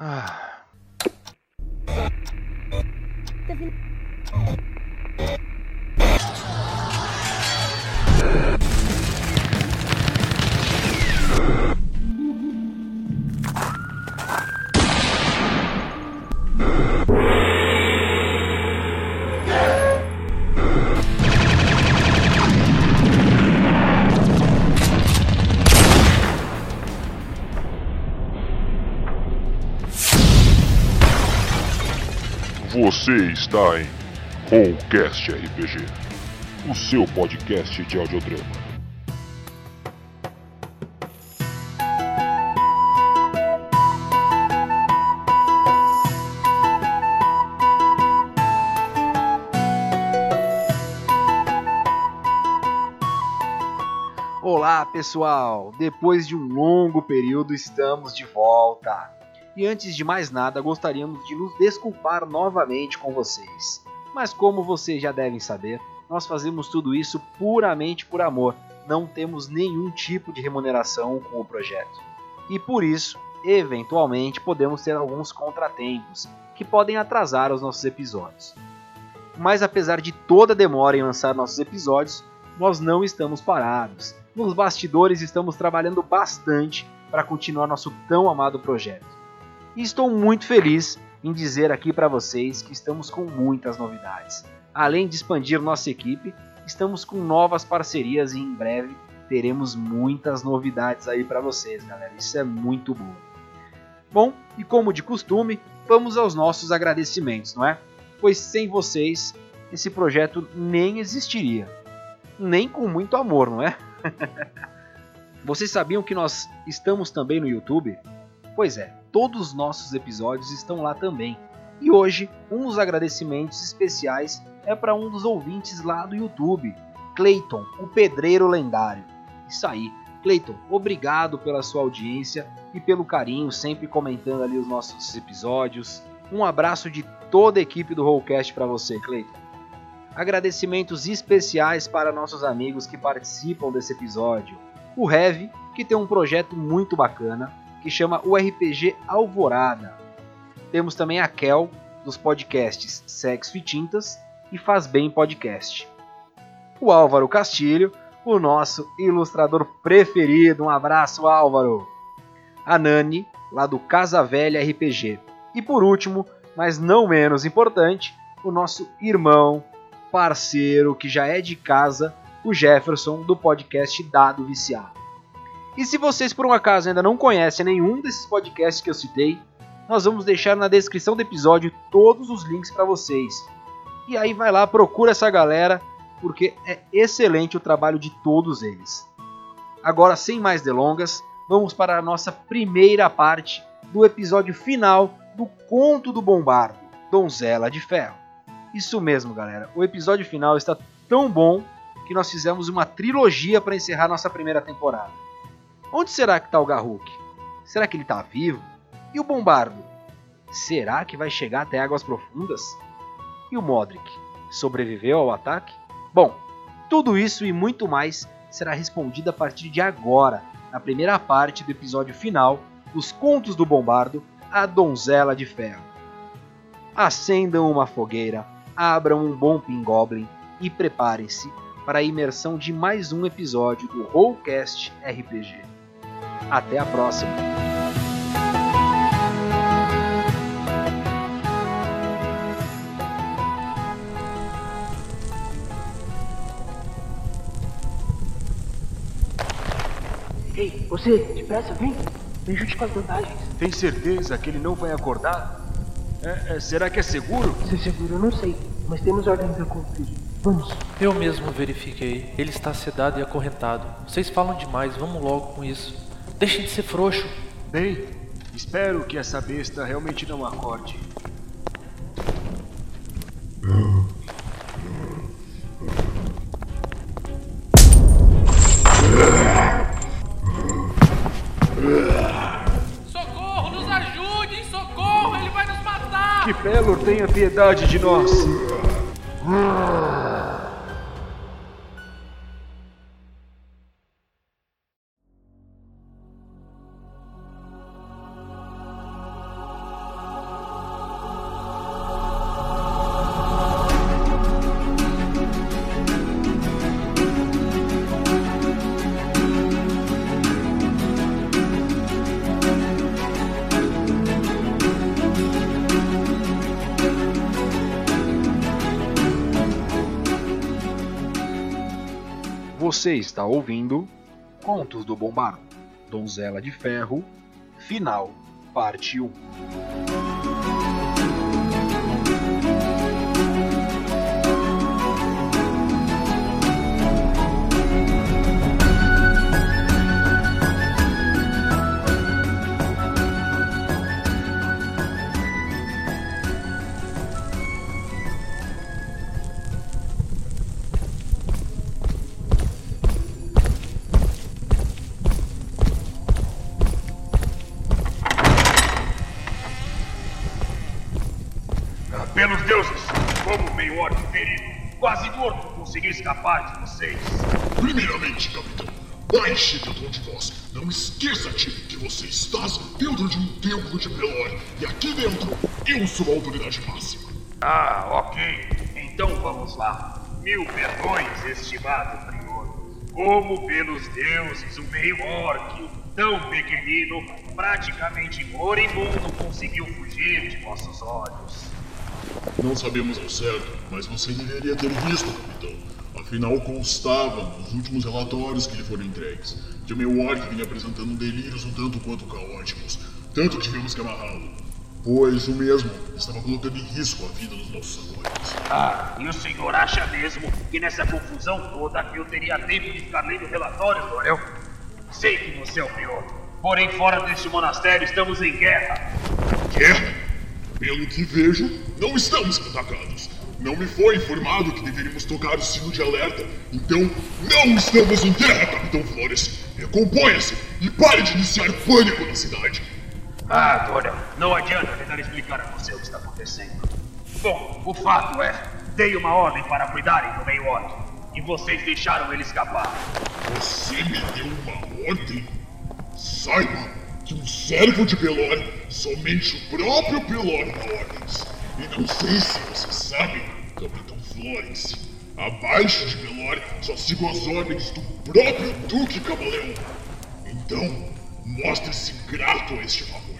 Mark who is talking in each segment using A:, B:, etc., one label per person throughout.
A: Ah.
B: está em Rollcast RPG, o seu podcast de audiodrama.
A: Olá pessoal, depois de um longo período estamos de volta. E antes de mais nada, gostaríamos de nos desculpar novamente com vocês. Mas como vocês já devem saber, nós fazemos tudo isso puramente por amor. Não temos nenhum tipo de remuneração com o projeto. E por isso, eventualmente, podemos ter alguns contratempos que podem atrasar os nossos episódios. Mas apesar de toda a demora em lançar nossos episódios, nós não estamos parados. Nos bastidores estamos trabalhando bastante para continuar nosso tão amado projeto. E estou muito feliz em dizer aqui para vocês que estamos com muitas novidades. Além de expandir nossa equipe, estamos com novas parcerias e em breve teremos muitas novidades aí para vocês, galera. Isso é muito bom. Bom, e como de costume, vamos aos nossos agradecimentos, não é? Pois sem vocês, esse projeto nem existiria. Nem com muito amor, não é? Vocês sabiam que nós estamos também no YouTube? Pois é, todos os nossos episódios estão lá também. E hoje, um dos agradecimentos especiais é para um dos ouvintes lá do YouTube, Clayton, o pedreiro lendário. Isso aí, Clayton, obrigado pela sua audiência e pelo carinho, sempre comentando ali os nossos episódios. Um abraço de toda a equipe do Rollcast para você, Clayton. Agradecimentos especiais para nossos amigos que participam desse episódio. O Heavy, que tem um projeto muito bacana, que chama o RPG Alvorada. Temos também a Kel, dos podcasts Sexo e Tintas e Faz Bem Podcast. O Álvaro Castilho, o nosso ilustrador preferido. Um abraço, Álvaro! A Nani, lá do Casa Velha RPG. E por último, mas não menos importante, o nosso irmão, parceiro que já é de casa, o Jefferson, do podcast Dado Viciado. E se vocês por um acaso ainda não conhecem nenhum desses podcasts que eu citei, nós vamos deixar na descrição do episódio todos os links para vocês. E aí vai lá, procura essa galera, porque é excelente o trabalho de todos eles. Agora, sem mais delongas, vamos para a nossa primeira parte do episódio final do Conto do Bombardo, Donzela de Ferro. Isso mesmo, galera. O episódio final está tão bom que nós fizemos uma trilogia para encerrar nossa primeira temporada. Onde será que está o Garruk? Será que ele está vivo? E o Bombardo? Será que vai chegar até águas profundas? E o Modric? Sobreviveu ao ataque? Bom, tudo isso e muito mais será respondido a partir de agora, na primeira parte do episódio final dos Contos do Bombardo, A Donzela de Ferro. Acendam uma fogueira, abram um bom pingoblin e preparem-se para a imersão de mais um episódio do Rollcast RPG. Até a próxima!
C: Ei, você, depressa, vem. Me ajude com as vantagens.
A: Tem certeza que ele não vai acordar? É, é, será que é seguro?
C: Se é seguro, eu não sei. Mas temos ordens a cumprir. Vamos.
D: Eu mesmo verifiquei. Ele está sedado e acorrentado. Vocês falam demais, vamos logo com isso. Deixem de ser frouxo.
A: Bem, espero que essa besta realmente não acorde.
E: Socorro, nos ajudem! Socorro, ele vai nos matar!
A: Que Pelor tenha piedade de nós! Você está ouvindo Contos do Bombardo, Donzela de Ferro, Final, Parte 1.
F: Escapar de vocês.
G: Primeiramente, capitão, baixe dentro de vós. Não esqueça-te que você está dentro de um templo de Pelor. E aqui dentro, eu sou a autoridade máxima.
F: Ah, ok. Então vamos lá. Mil perdões, estimado prior. Como pelos deuses, o meio orc, tão pequenino, praticamente moribundo, conseguiu fugir de vossos olhos.
G: Não sabemos ao certo, mas você deveria ter visto, capitão. Afinal, constava nos últimos relatórios que lhe foram entregues que o meu orc vinha apresentando delírios um tanto quanto caóticos. Tanto que tivemos que amarrá-lo. Pois o mesmo estava colocando em risco a vida dos nossos apoiantes.
F: Ah, e o senhor acha mesmo que nessa confusão toda eu teria tempo de ficar lendo relatórios, Dorel? Sei que você é o pior. Porém, fora deste monastério estamos em guerra.
G: Guerra? Pelo que vejo, não estamos atacados. Não me foi informado que deveríamos tocar o sino de alerta. Então, não estamos em guerra, Capitão Flores. Recomponha-se e pare de iniciar pânico na cidade.
F: Ah, Dorel, não adianta tentar explicar a você o que está acontecendo. Bom, o fato é, dei uma ordem para cuidarem do meio orc. E vocês deixaram ele escapar.
G: Você me deu uma ordem? Saiba que um servo de Pelor, somente o próprio Pelor dá ordens. E não sei se você sabe, Capitão Florence, abaixo de Pelor só sigo as ordens do próprio Duque Camaleão. Então, mostre-se grato a este favor.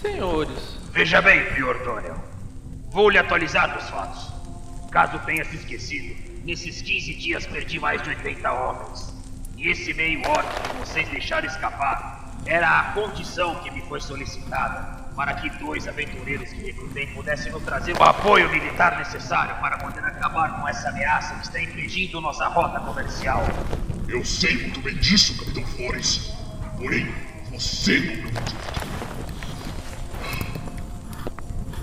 D: Senhores,
F: Veja bem, Prior Dorel. Vou lhe atualizar dos fatos. Caso tenha se esquecido, nesses 15 dias perdi mais de 80 homens. E esse meio orc que vocês deixaram escapar era a condição que me foi solicitada para que dois aventureiros que recrutei pudessem nos trazer o apoio militar necessário para poder acabar com essa ameaça que está impedindo nossa rota comercial.
G: Eu sei muito bem disso, Capitão Flores. Porém, você não me ouviu.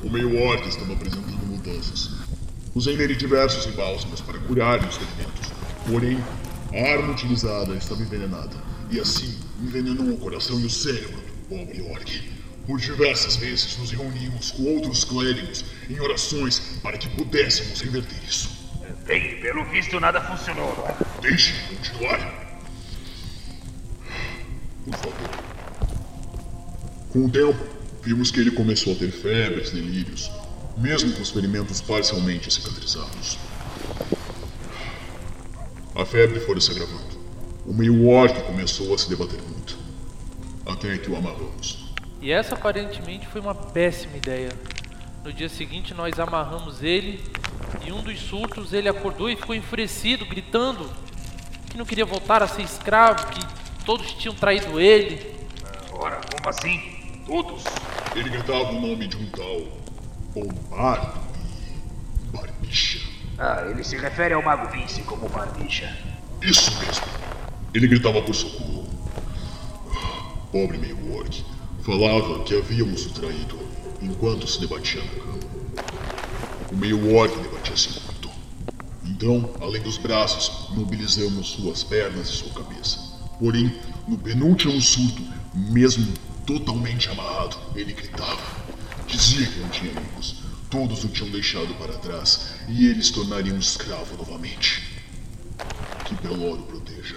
G: O meio orc estava apresentando mudanças. Usei nele diversos bálsamos para curar os ferimentos. Porém, a arma utilizada estava envenenada. E assim, envenenou o coração e o cérebro do pobre orc. Por diversas vezes nos reunimos com outros clérigos em orações para que pudéssemos reverter isso.
F: Bem, pelo visto nada funcionou?
G: Deixe-me continuar. Por favor. Com o tempo, vimos que ele começou a ter febres, delírios, mesmo com os ferimentos parcialmente cicatrizados. A febre foi se agravando. O meio orc começou a se debater muito. Até que o amarramos.
D: E essa aparentemente foi uma péssima ideia. No dia seguinte nós amarramos ele e um dos surtos ele acordou e ficou enfurecido, gritando que não queria voltar a ser escravo, que todos tinham traído ele.
F: Ora, como assim? Todos?
G: Ele gritava o nome de um tal e Barbicha.
F: Ah, ele se refere ao Mago Vince como Barbicha.
G: Isso mesmo. Ele gritava por socorro. Pobre meio orc. Falava que havíamos o traído enquanto se debatia na cama. O meio orc debatia-se muito. Então, além dos braços, mobilizamos suas pernas e sua cabeça. Porém, no penúltimo surto, mesmo totalmente amarrado, ele gritava. Dizia que não tinha amigos. Todos o tinham deixado para trás e ele se tornaria um escravo novamente. Que Pelor o proteja.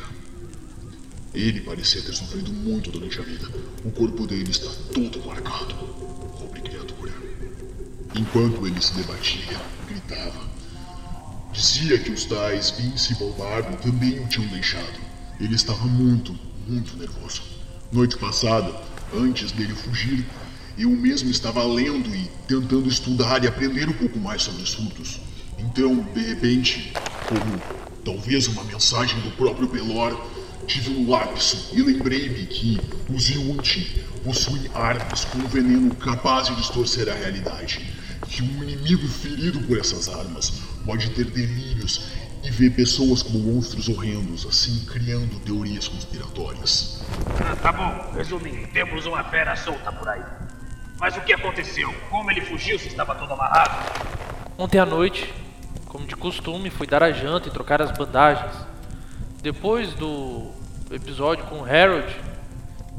G: Ele parecia ter sofrido muito durante a vida. O corpo dele está todo marcado. Pobre criatura. Enquanto ele se debatia, gritava. Dizia que os tais Vince e Bombardo também o tinham deixado. Ele estava muito, muito nervoso. Noite passada, antes dele fugir, eu mesmo estava lendo e tentando estudar e aprender um pouco mais sobre surtos. Então, de repente, como Talvez uma mensagem do próprio Pelor. Tive um lapso e lembrei-me que os Yunti possuem armas com veneno capaz de distorcer a realidade. Que um inimigo ferido por essas armas pode ter delírios e ver pessoas como monstros horrendos, assim criando teorias conspiratórias.
F: Ah, tá bom, resumindo, temos uma fera solta por aí. Mas o que aconteceu? Como ele fugiu se estava todo amarrado?
D: Ontem à noite, como de costume, fui dar a janta e trocar as bandagens. Depois do episódio com o Harold,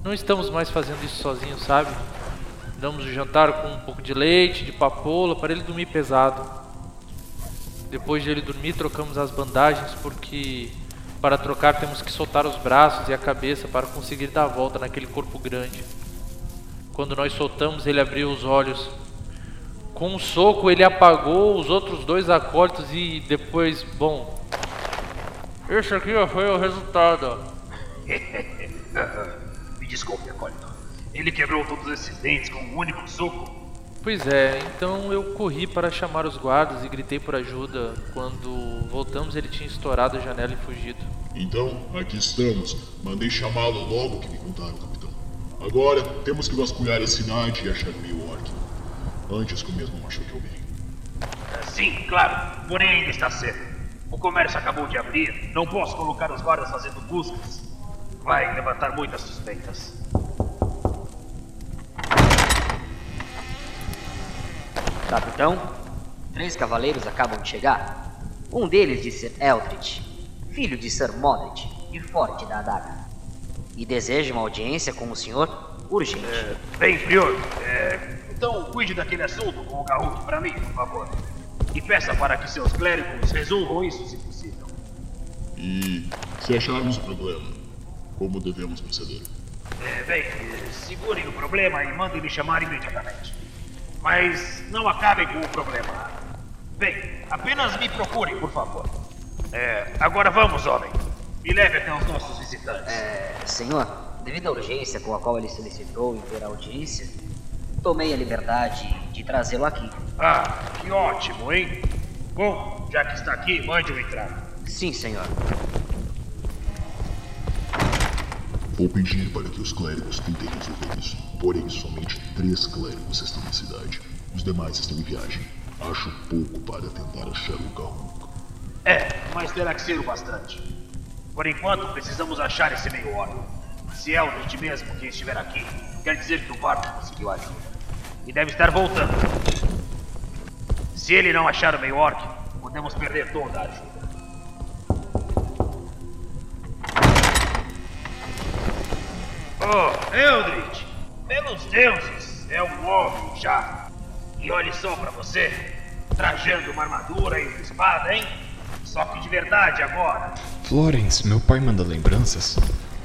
D: não estamos mais fazendo isso sozinhos, sabe? Damos o jantar com um pouco de leite, de papoula, para ele dormir pesado. Depois de ele dormir, trocamos as bandagens porque para trocar temos que soltar os braços e a cabeça para conseguir dar a volta naquele corpo grande. Quando nós soltamos, ele abriu os olhos. Com um soco, ele apagou os outros dois acólitos e depois, bom. Esse aqui foi o resultado.
F: Me desculpe, acólito. Ele quebrou todos esses dentes com um único soco.
D: Pois é, então eu corri para chamar os guardas e gritei por ajuda. Quando voltamos, ele tinha estourado a janela e fugido.
G: Então, aqui estamos. Mandei chamá-lo logo que me contaram, capitão. Agora, temos que vasculhar a cidade e achar o meio orc. Antes que o mesmo machuque alguém.
F: Sim, claro. Porém, ainda está cedo. O comércio acabou de abrir. Não posso colocar os guardas fazendo buscas. Vai levantar muitas suspeitas.
H: Capitão, três cavaleiros acabam de chegar. Um deles de Sir Eldritch, filho de Sir Modred e forte da adaga. E deseja uma audiência com o senhor urgente.
F: Bem, prior. é, então cuide daquele assunto com o Garruk para mim, por favor. Peça para que seus clérigos resolvam isso, se possível.
G: E se acharmos o problema, como devemos proceder?
F: É, bem, segurem o problema e mandem me chamar imediatamente. Mas não acabem com o problema. Bem, apenas me procurem, por favor. É, agora vamos, homem. Me leve até os nossos visitantes.
H: É, senhor, devido à urgência com a qual ele solicitou em ter audiência, tomei a liberdade de trazê-lo aqui.
F: Ah, que ótimo, hein? Bom, já que está aqui, mande-o entrar.
H: Sim, senhor.
G: Vou pedir para que os clérigos tentem resolver isso. Porém, somente três clérigos estão na cidade. Os demais estão em viagem. Acho pouco para tentar achar o Garruk.
F: É, mas terá que ser o bastante. Por enquanto, precisamos achar esse meio orc. Se é o mesmo quem estiver aqui, quer dizer que o barco conseguiu ajuda. E deve estar voltando. Se ele não achar o meio orc, podemos perder toda a ajuda. Oh, Eldritch! Pelos deuses, é um homem já. E olhe só pra você, trajando uma armadura e uma espada, hein? Só que de verdade agora.
I: Florence, meu pai manda lembranças.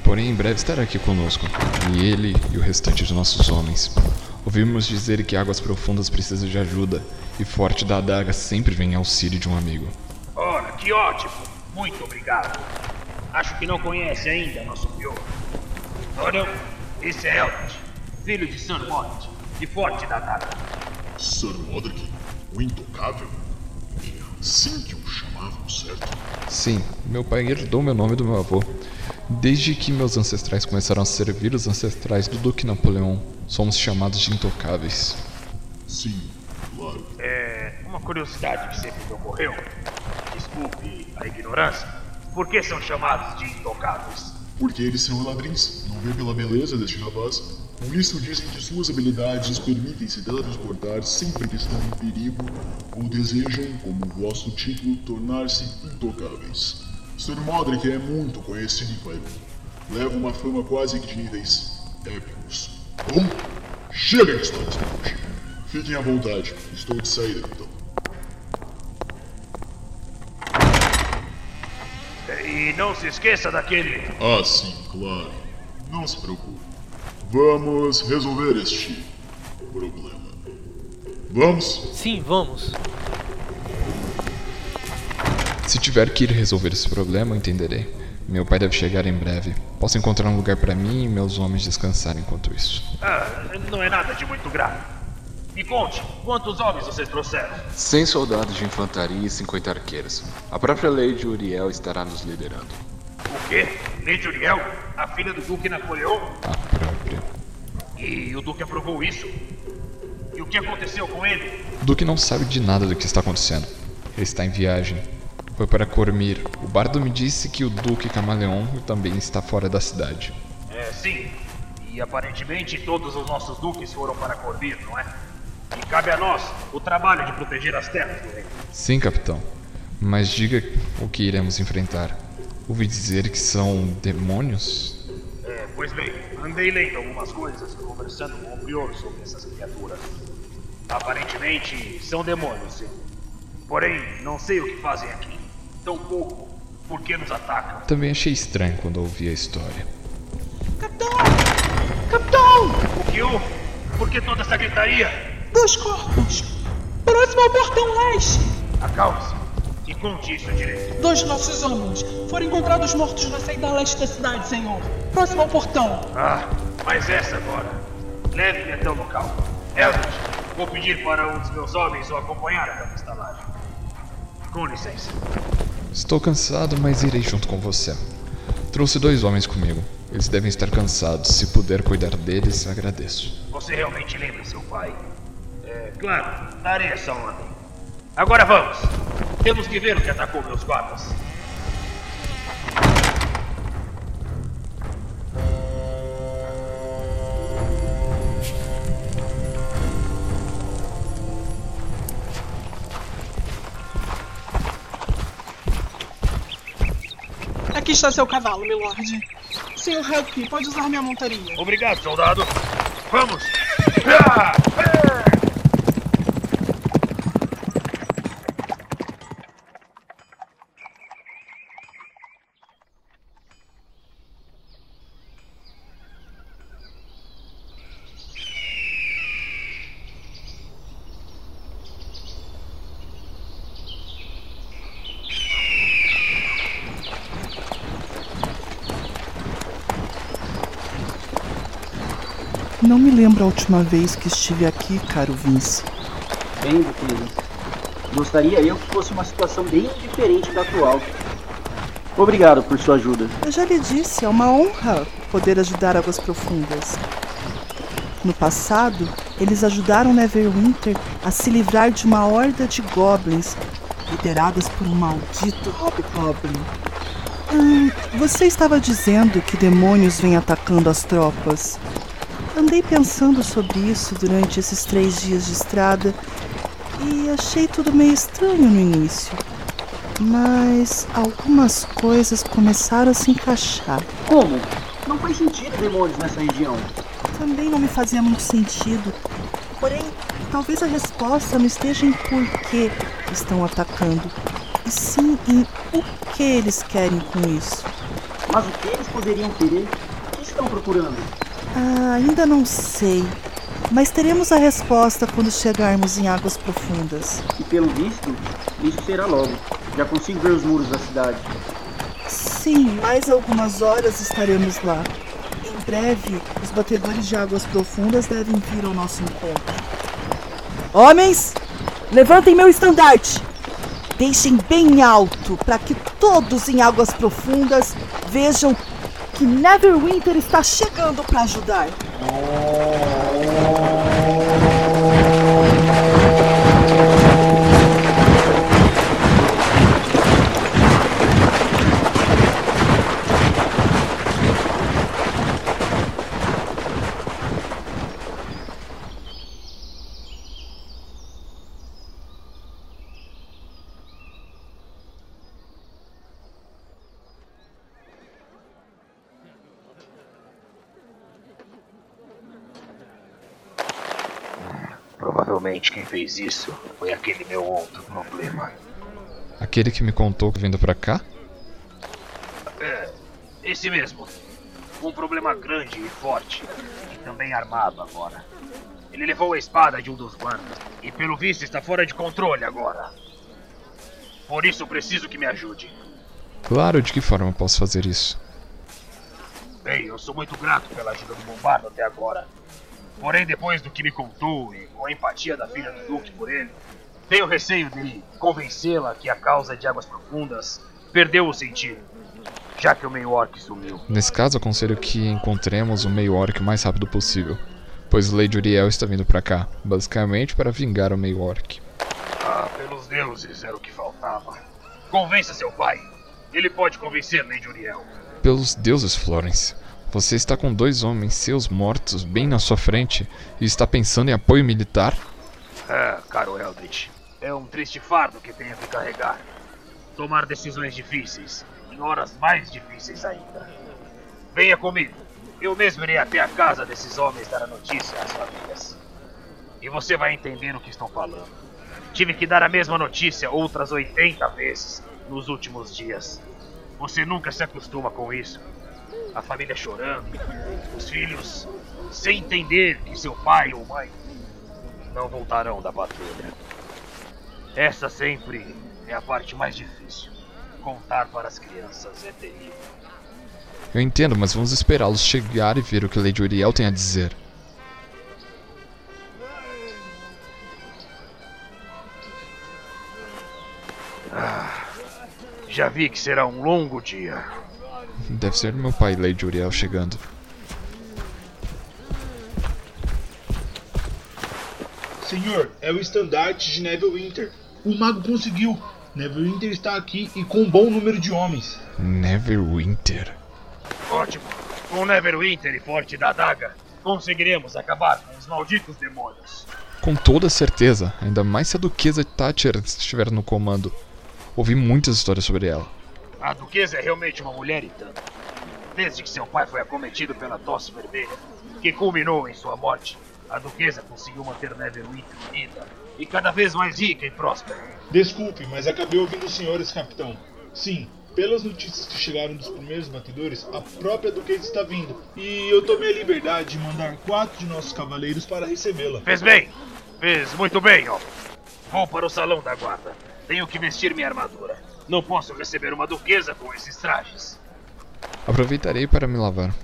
I: Porém, em breve estará aqui conosco. E ele e o restante de nossos homens. Ouvimos dizer que Águas Profundas precisa de ajuda. E Forte da Adaga sempre vem em auxílio de um amigo.
F: Ora, que ótimo! Muito obrigado. Acho que não conhece ainda nosso pior. Olha, esse é Eldritch, filho de Sir Mort, de Forte da Adaga.
G: Sir Modric, o intocável? É assim que o chamavam, certo?
I: Sim, meu pai herdou meu nome do meu avô. Desde que meus ancestrais começaram a servir os ancestrais do Duque Napoleão, somos chamados de intocáveis.
G: Sim, claro.
F: É uma curiosidade que sempre me ocorreu. Desculpe a ignorância. Por que são chamados de intocáveis?
G: Porque eles são ladrins. Não vê pela beleza deste rapaz? Com isso dizem que suas habilidades permitem se teletransportar sempre que estão em perigo ou desejam, como vosso título, tornar-se intocáveis. Sir Modric é muito conhecido em Faerun. Leva uma fama quase que de níveis épicos. Bom, chega de histórias. Fiquem à vontade. Estou de saída, capitão.
F: E não se esqueça daquele.
G: Ah, sim, claro. Não se preocupe. Vamos resolver este problema. Vamos?
D: Sim, vamos.
I: Se tiver que ir resolver esse problema, eu entenderei. Meu pai deve chegar em breve. Posso encontrar um lugar para mim e meus homens descansarem enquanto isso.
F: Ah, não é nada de muito grave. Me conte, quantos homens vocês trouxeram?
J: 100 soldados de infantaria e 50 arqueiros. A própria Lady Uriel estará nos liderando.
F: O quê? Lady Uriel? A filha do Duque Napoleão?
I: A própria.
F: E o Duque aprovou isso? E o que aconteceu com ele?
I: O Duque não sabe de nada do que está acontecendo. Ele está em viagem. Foi para Cormir. O bardo me disse que o Duque Camaleão também está fora da cidade.
F: É, sim. E aparentemente todos os nossos duques foram para Cormir, não é? E cabe a nós o trabalho de proteger as terras do reino.
I: Sim, capitão. Mas diga o que iremos enfrentar. Ouvi dizer que são demônios?
F: É, pois bem, andei lendo algumas coisas, conversando com o Prior sobre essas criaturas. Aparentemente são demônios, sim. Porém, não sei o que fazem aqui. Tampouco por que nos atacam.
I: Também achei estranho quando ouvi a história.
K: Capitão! Capitão!
F: O que houve? Por que toda essa gritaria?
K: Dois corpos! Próximo ao portão leste!
F: Acalme-se e conte isso direito.
K: Dois nossos homens foram encontrados mortos na saída leste da cidade, senhor. Próximo ao portão.
F: Ah, mas essa agora. Leve-me até o local. Eldred, vou pedir para um dos meus homens o acompanhar até a estalagem. Com licença.
I: Estou cansado, mas irei junto com você. Trouxe dois homens comigo. Eles devem estar cansados. Se puder cuidar deles, agradeço.
F: Você realmente lembra seu pai? É, claro, darei essa ordem. Agora vamos! Temos que ver o que atacou meus guardas.
K: Está seu cavalo, milord. Senhor Help, pode usar minha montaria.
F: Obrigado, soldado. Vamos! Ah! Ah!
L: Não me lembro a última vez que estive aqui, caro Vince.
C: Bem, querido. Gostaria eu que fosse uma situação bem diferente da atual. Obrigado por sua ajuda.
L: Eu já lhe disse, é uma honra poder ajudar Águas Profundas. No passado, eles ajudaram Neverwinter a se livrar de uma horda de goblins lideradas por um maldito Hobgoblin. Hum, você estava dizendo que demônios vêm atacando as tropas. Andei pensando sobre isso durante esses três dias de estrada e achei tudo meio estranho no início. Mas algumas coisas começaram a se encaixar.
C: Como? Não faz sentido demônios nessa região.
L: Também não me fazia muito sentido. Porém, talvez a resposta não esteja em por que estão atacando, e sim em o que eles querem com isso.
C: Mas o que eles poderiam querer? O que estão procurando?
L: Ah, ainda não sei. Mas teremos a resposta quando chegarmos em águas profundas.
C: E pelo visto, isso será logo. Já consigo ver os muros da cidade.
L: Sim, mais algumas horas estaremos lá. Em breve, os batedores de águas profundas devem vir ao nosso encontro. Homens, levantem meu estandarte. Deixem bem alto para que todos em águas profundas vejam que Neverwinter está chegando para ajudar.
F: Provavelmente quem fez isso foi aquele meu outro problema.
I: Aquele que me contou que vindo pra cá?
F: É, esse mesmo. Um problema grande e forte. E também armado agora. Ele levou a espada de um dos guardas. E pelo visto está fora de controle agora. Por isso preciso que me ajude.
I: Claro, de que forma posso fazer isso?
F: Bem, eu sou muito grato pela ajuda do bombardo até agora. Porém, depois do que me contou e com a empatia da filha do Duque por ele, tenho receio de convencê-la que a causa de águas profundas perdeu o sentido, já que o meio orc sumiu.
I: Nesse caso, aconselho que encontremos o meio orc o mais rápido possível, pois Lady Uriel está vindo para cá, basicamente para vingar o meio orc.
F: Ah, pelos deuses, era o que faltava. Convença seu pai. Ele pode convencer Lady Uriel.
I: Pelos deuses, Florence. Você está com dois homens seus mortos bem na sua frente e está pensando em apoio militar?
F: É, caro Eldritch. É um triste fardo que tenho que carregar. Tomar decisões difíceis, em horas mais difíceis ainda. Venha comigo. Eu mesmo irei até a casa desses homens dar a notícia às famílias. E você vai entender o que estão falando. Tive que dar a mesma notícia outras 80 vezes nos últimos dias. Você nunca se acostuma com isso. A família chorando, os filhos sem entender que seu pai ou mãe não voltarão da patrulha. Essa sempre é a parte mais difícil. Contar para as crianças é terrível.
I: Eu entendo, mas vamos esperá-los chegar e ver o que Lady Uriel tem a dizer.
F: Ah, já vi que será um longo dia.
I: Deve ser meu pai, Lady Uriel, chegando.
M: Senhor, é o estandarte de Neverwinter. O mago conseguiu. Neverwinter está aqui e com um bom número de homens.
I: Neverwinter.
F: Ótimo. Com Neverwinter e Forte da Adaga, conseguiremos acabar com os malditos demônios.
I: Com toda certeza, ainda mais se a Duquesa Thatcher estiver no comando. Ouvi muitas histórias sobre ela.
F: A Duquesa é realmente uma mulher e tanto. Desde que seu pai foi acometido pela tosse vermelha, que culminou em sua morte, a Duquesa conseguiu manter Neverwinter unida e cada vez mais rica e próspera.
M: Desculpe, mas acabei ouvindo os senhores, capitão. Sim, pelas notícias que chegaram dos primeiros batedores, a própria Duquesa está vindo. E eu tomei a liberdade de mandar quatro de nossos cavaleiros para recebê-la.
F: Fez bem! Fez muito bem, ó. Vou para o salão da guarda. Tenho que vestir minha armadura. Não posso receber uma duquesa com esses trajes.
I: Aproveitarei para me lavar.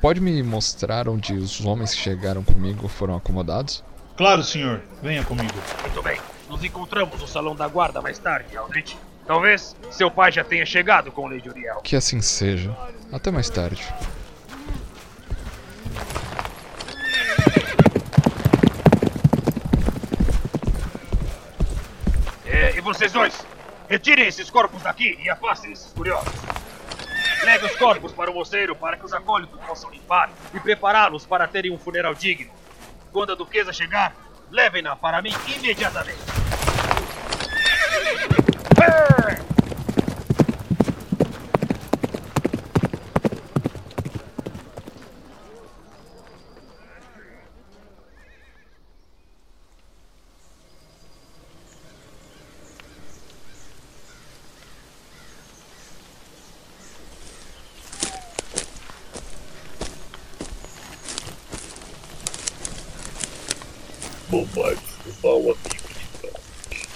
I: Pode me mostrar onde os homens que chegaram comigo foram acomodados?
M: Claro, senhor. Venha comigo.
F: Muito bem. Nos encontramos no salão da guarda mais tarde, Aldrich. Talvez seu pai já tenha chegado com Lady Uriel.
I: Que assim seja. Até mais tarde.
F: É, e vocês dois? Retirem esses corpos daqui e afastem esses curiosos. Leve os corpos para o moceiro para que os acólitos possam limpar e prepará-los para terem um funeral digno. Quando a duquesa chegar, levem-na para mim imediatamente.
N: O mau amigo de Gauk.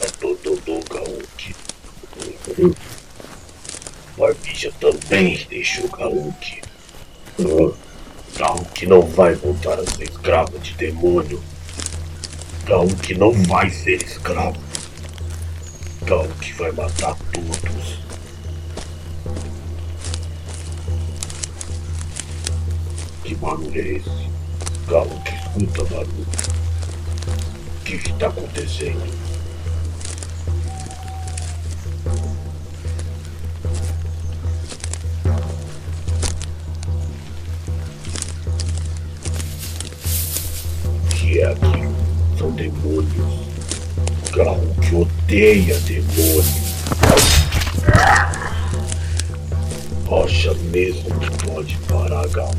N: Abandonou Gauk. Barbija também deixou Gauk. Gauk não vai voltar a ser escrava de demônio. Gauk não vai ser escravo. Gauk vai matar todos. Que barulho é esse? Gauk escuta barulho. Que está acontecendo? Que é? São demônios. Gal que odeia demônios. Acha mesmo que pode parar Gal?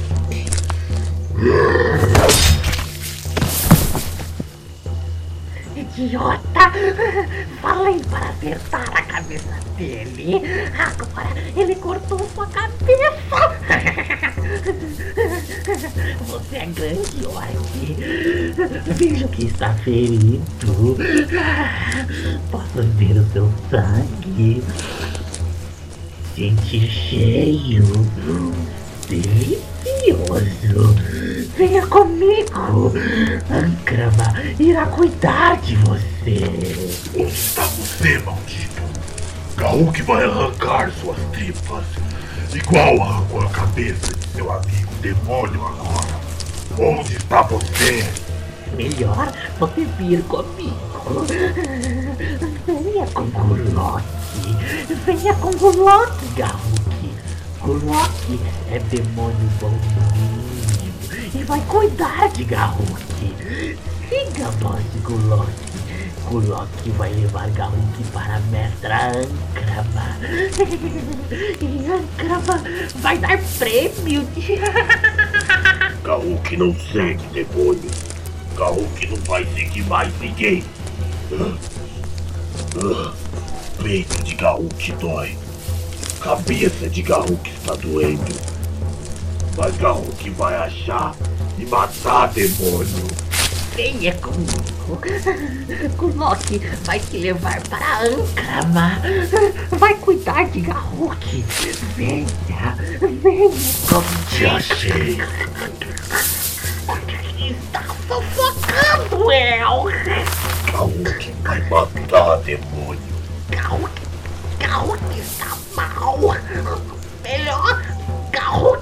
O: Idiota! Falei para acertar a cabeça dele. Agora ele cortou sua cabeça. Você é grande, Orc. Vejo que está ferido. Posso ver o seu sangue. Sente cheio. delicioso. Venha comigo. Ankrama irá cuidar de você.
N: Onde está você, maldito? Gauk vai arrancar suas tripas. Igual arrancou a cabeça de seu amigo demônio agora. Onde está você?
O: Melhor você vir comigo. Venha com Gulok. Venha com Gulok, Garuk. Gulok é demônio bonzinho e vai cuidar de Garuk. Siga, boss Gulok. Gulok vai levar Garuk para a mestra Ankrama. E Ankrama vai dar prêmio de...
N: Gauk não segue demônio. Gauk não vai seguir mais ninguém. Peito de Gauk dói. Cabeça de Gauk está doendo. Mas Gauk vai achar e matar demônio.
O: Venha comigo. Gulok vai te levar para Ankrama. Vai cuidar de Garuk. Venha, venha.
N: Te achei.
O: Está sufocando, El.
N: Gauk vai matar demônio.
O: Garuk, Garuk está mal.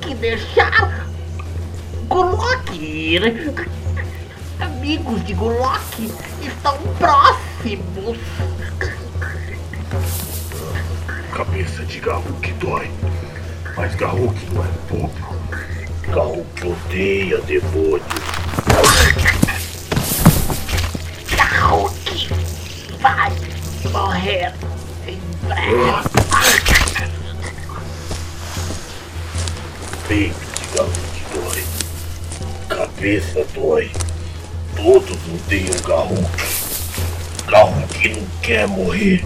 O: Garuk deixar Gulok ir. Amigos de Gulok estão próximos.
N: Cabeça de Gauk dói. Mas Gauk não é bobo. Gauk odeia demônio.
O: Garuk vai morrer em breve.
N: Peito Gauk dói. Cabeça dói. Todos odeiam Gauk. Gauk não quer morrer.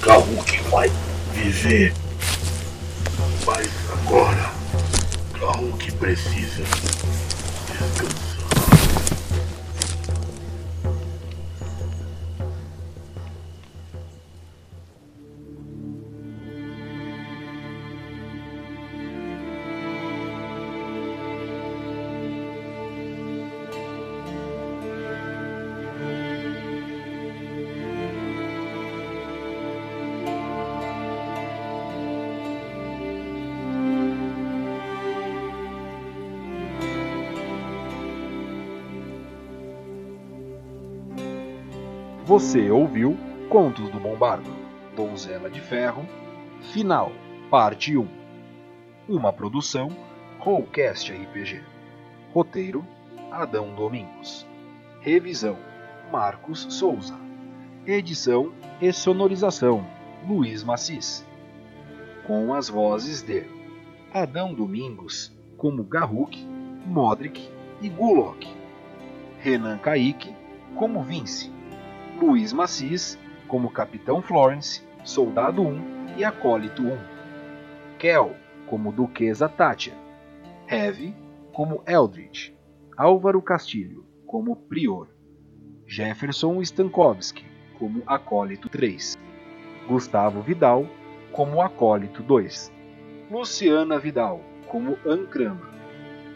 N: Gauk vai viver. Mas agora, Gauk precisa descansar.
A: Você ouviu Contos do Bombardo, Donzela de Ferro, Final, Parte 1. Uma produção Rollcast RPG. Roteiro Adão Domingos. Revisão Marcos Souza. Edição e sonorização Luiz Macis. Com as vozes de Adão Domingos como Garruk, Modric e Gulok. Renan Kaique como Vince. Luiz Macis como Capitão Florence, Soldado 1 e Acólito 1. Kel como Duquesa Tátia. Heavy como Eldritch. Álvaro Castilho como Prior. Jefferson Stankowski como Acólito 3. Gustavo Vidal como Acólito 2. Luciana Vidal como Ankrama.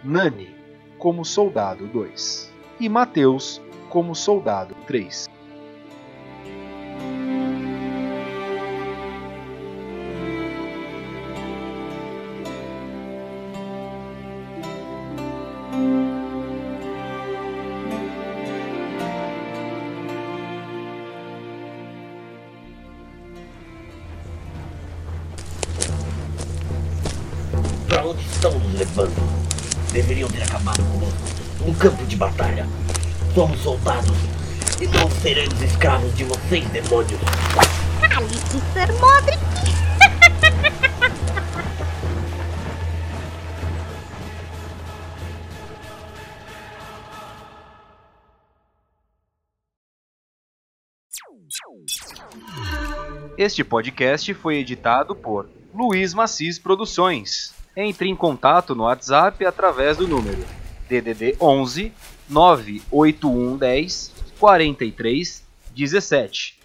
A: Nani como Soldado 2. E Mateus como Soldado 3.
N: Estão nos levando? Deveriam ter acabado conosco. Um campo de batalha. Somos soldados. E não seremos escravos de vocês, demônios.
P: Cale-se, Sir Modric.
A: Este podcast foi editado por Luiz Macis Produções. Entre em contato no WhatsApp através do número DDD 11 98110 43 17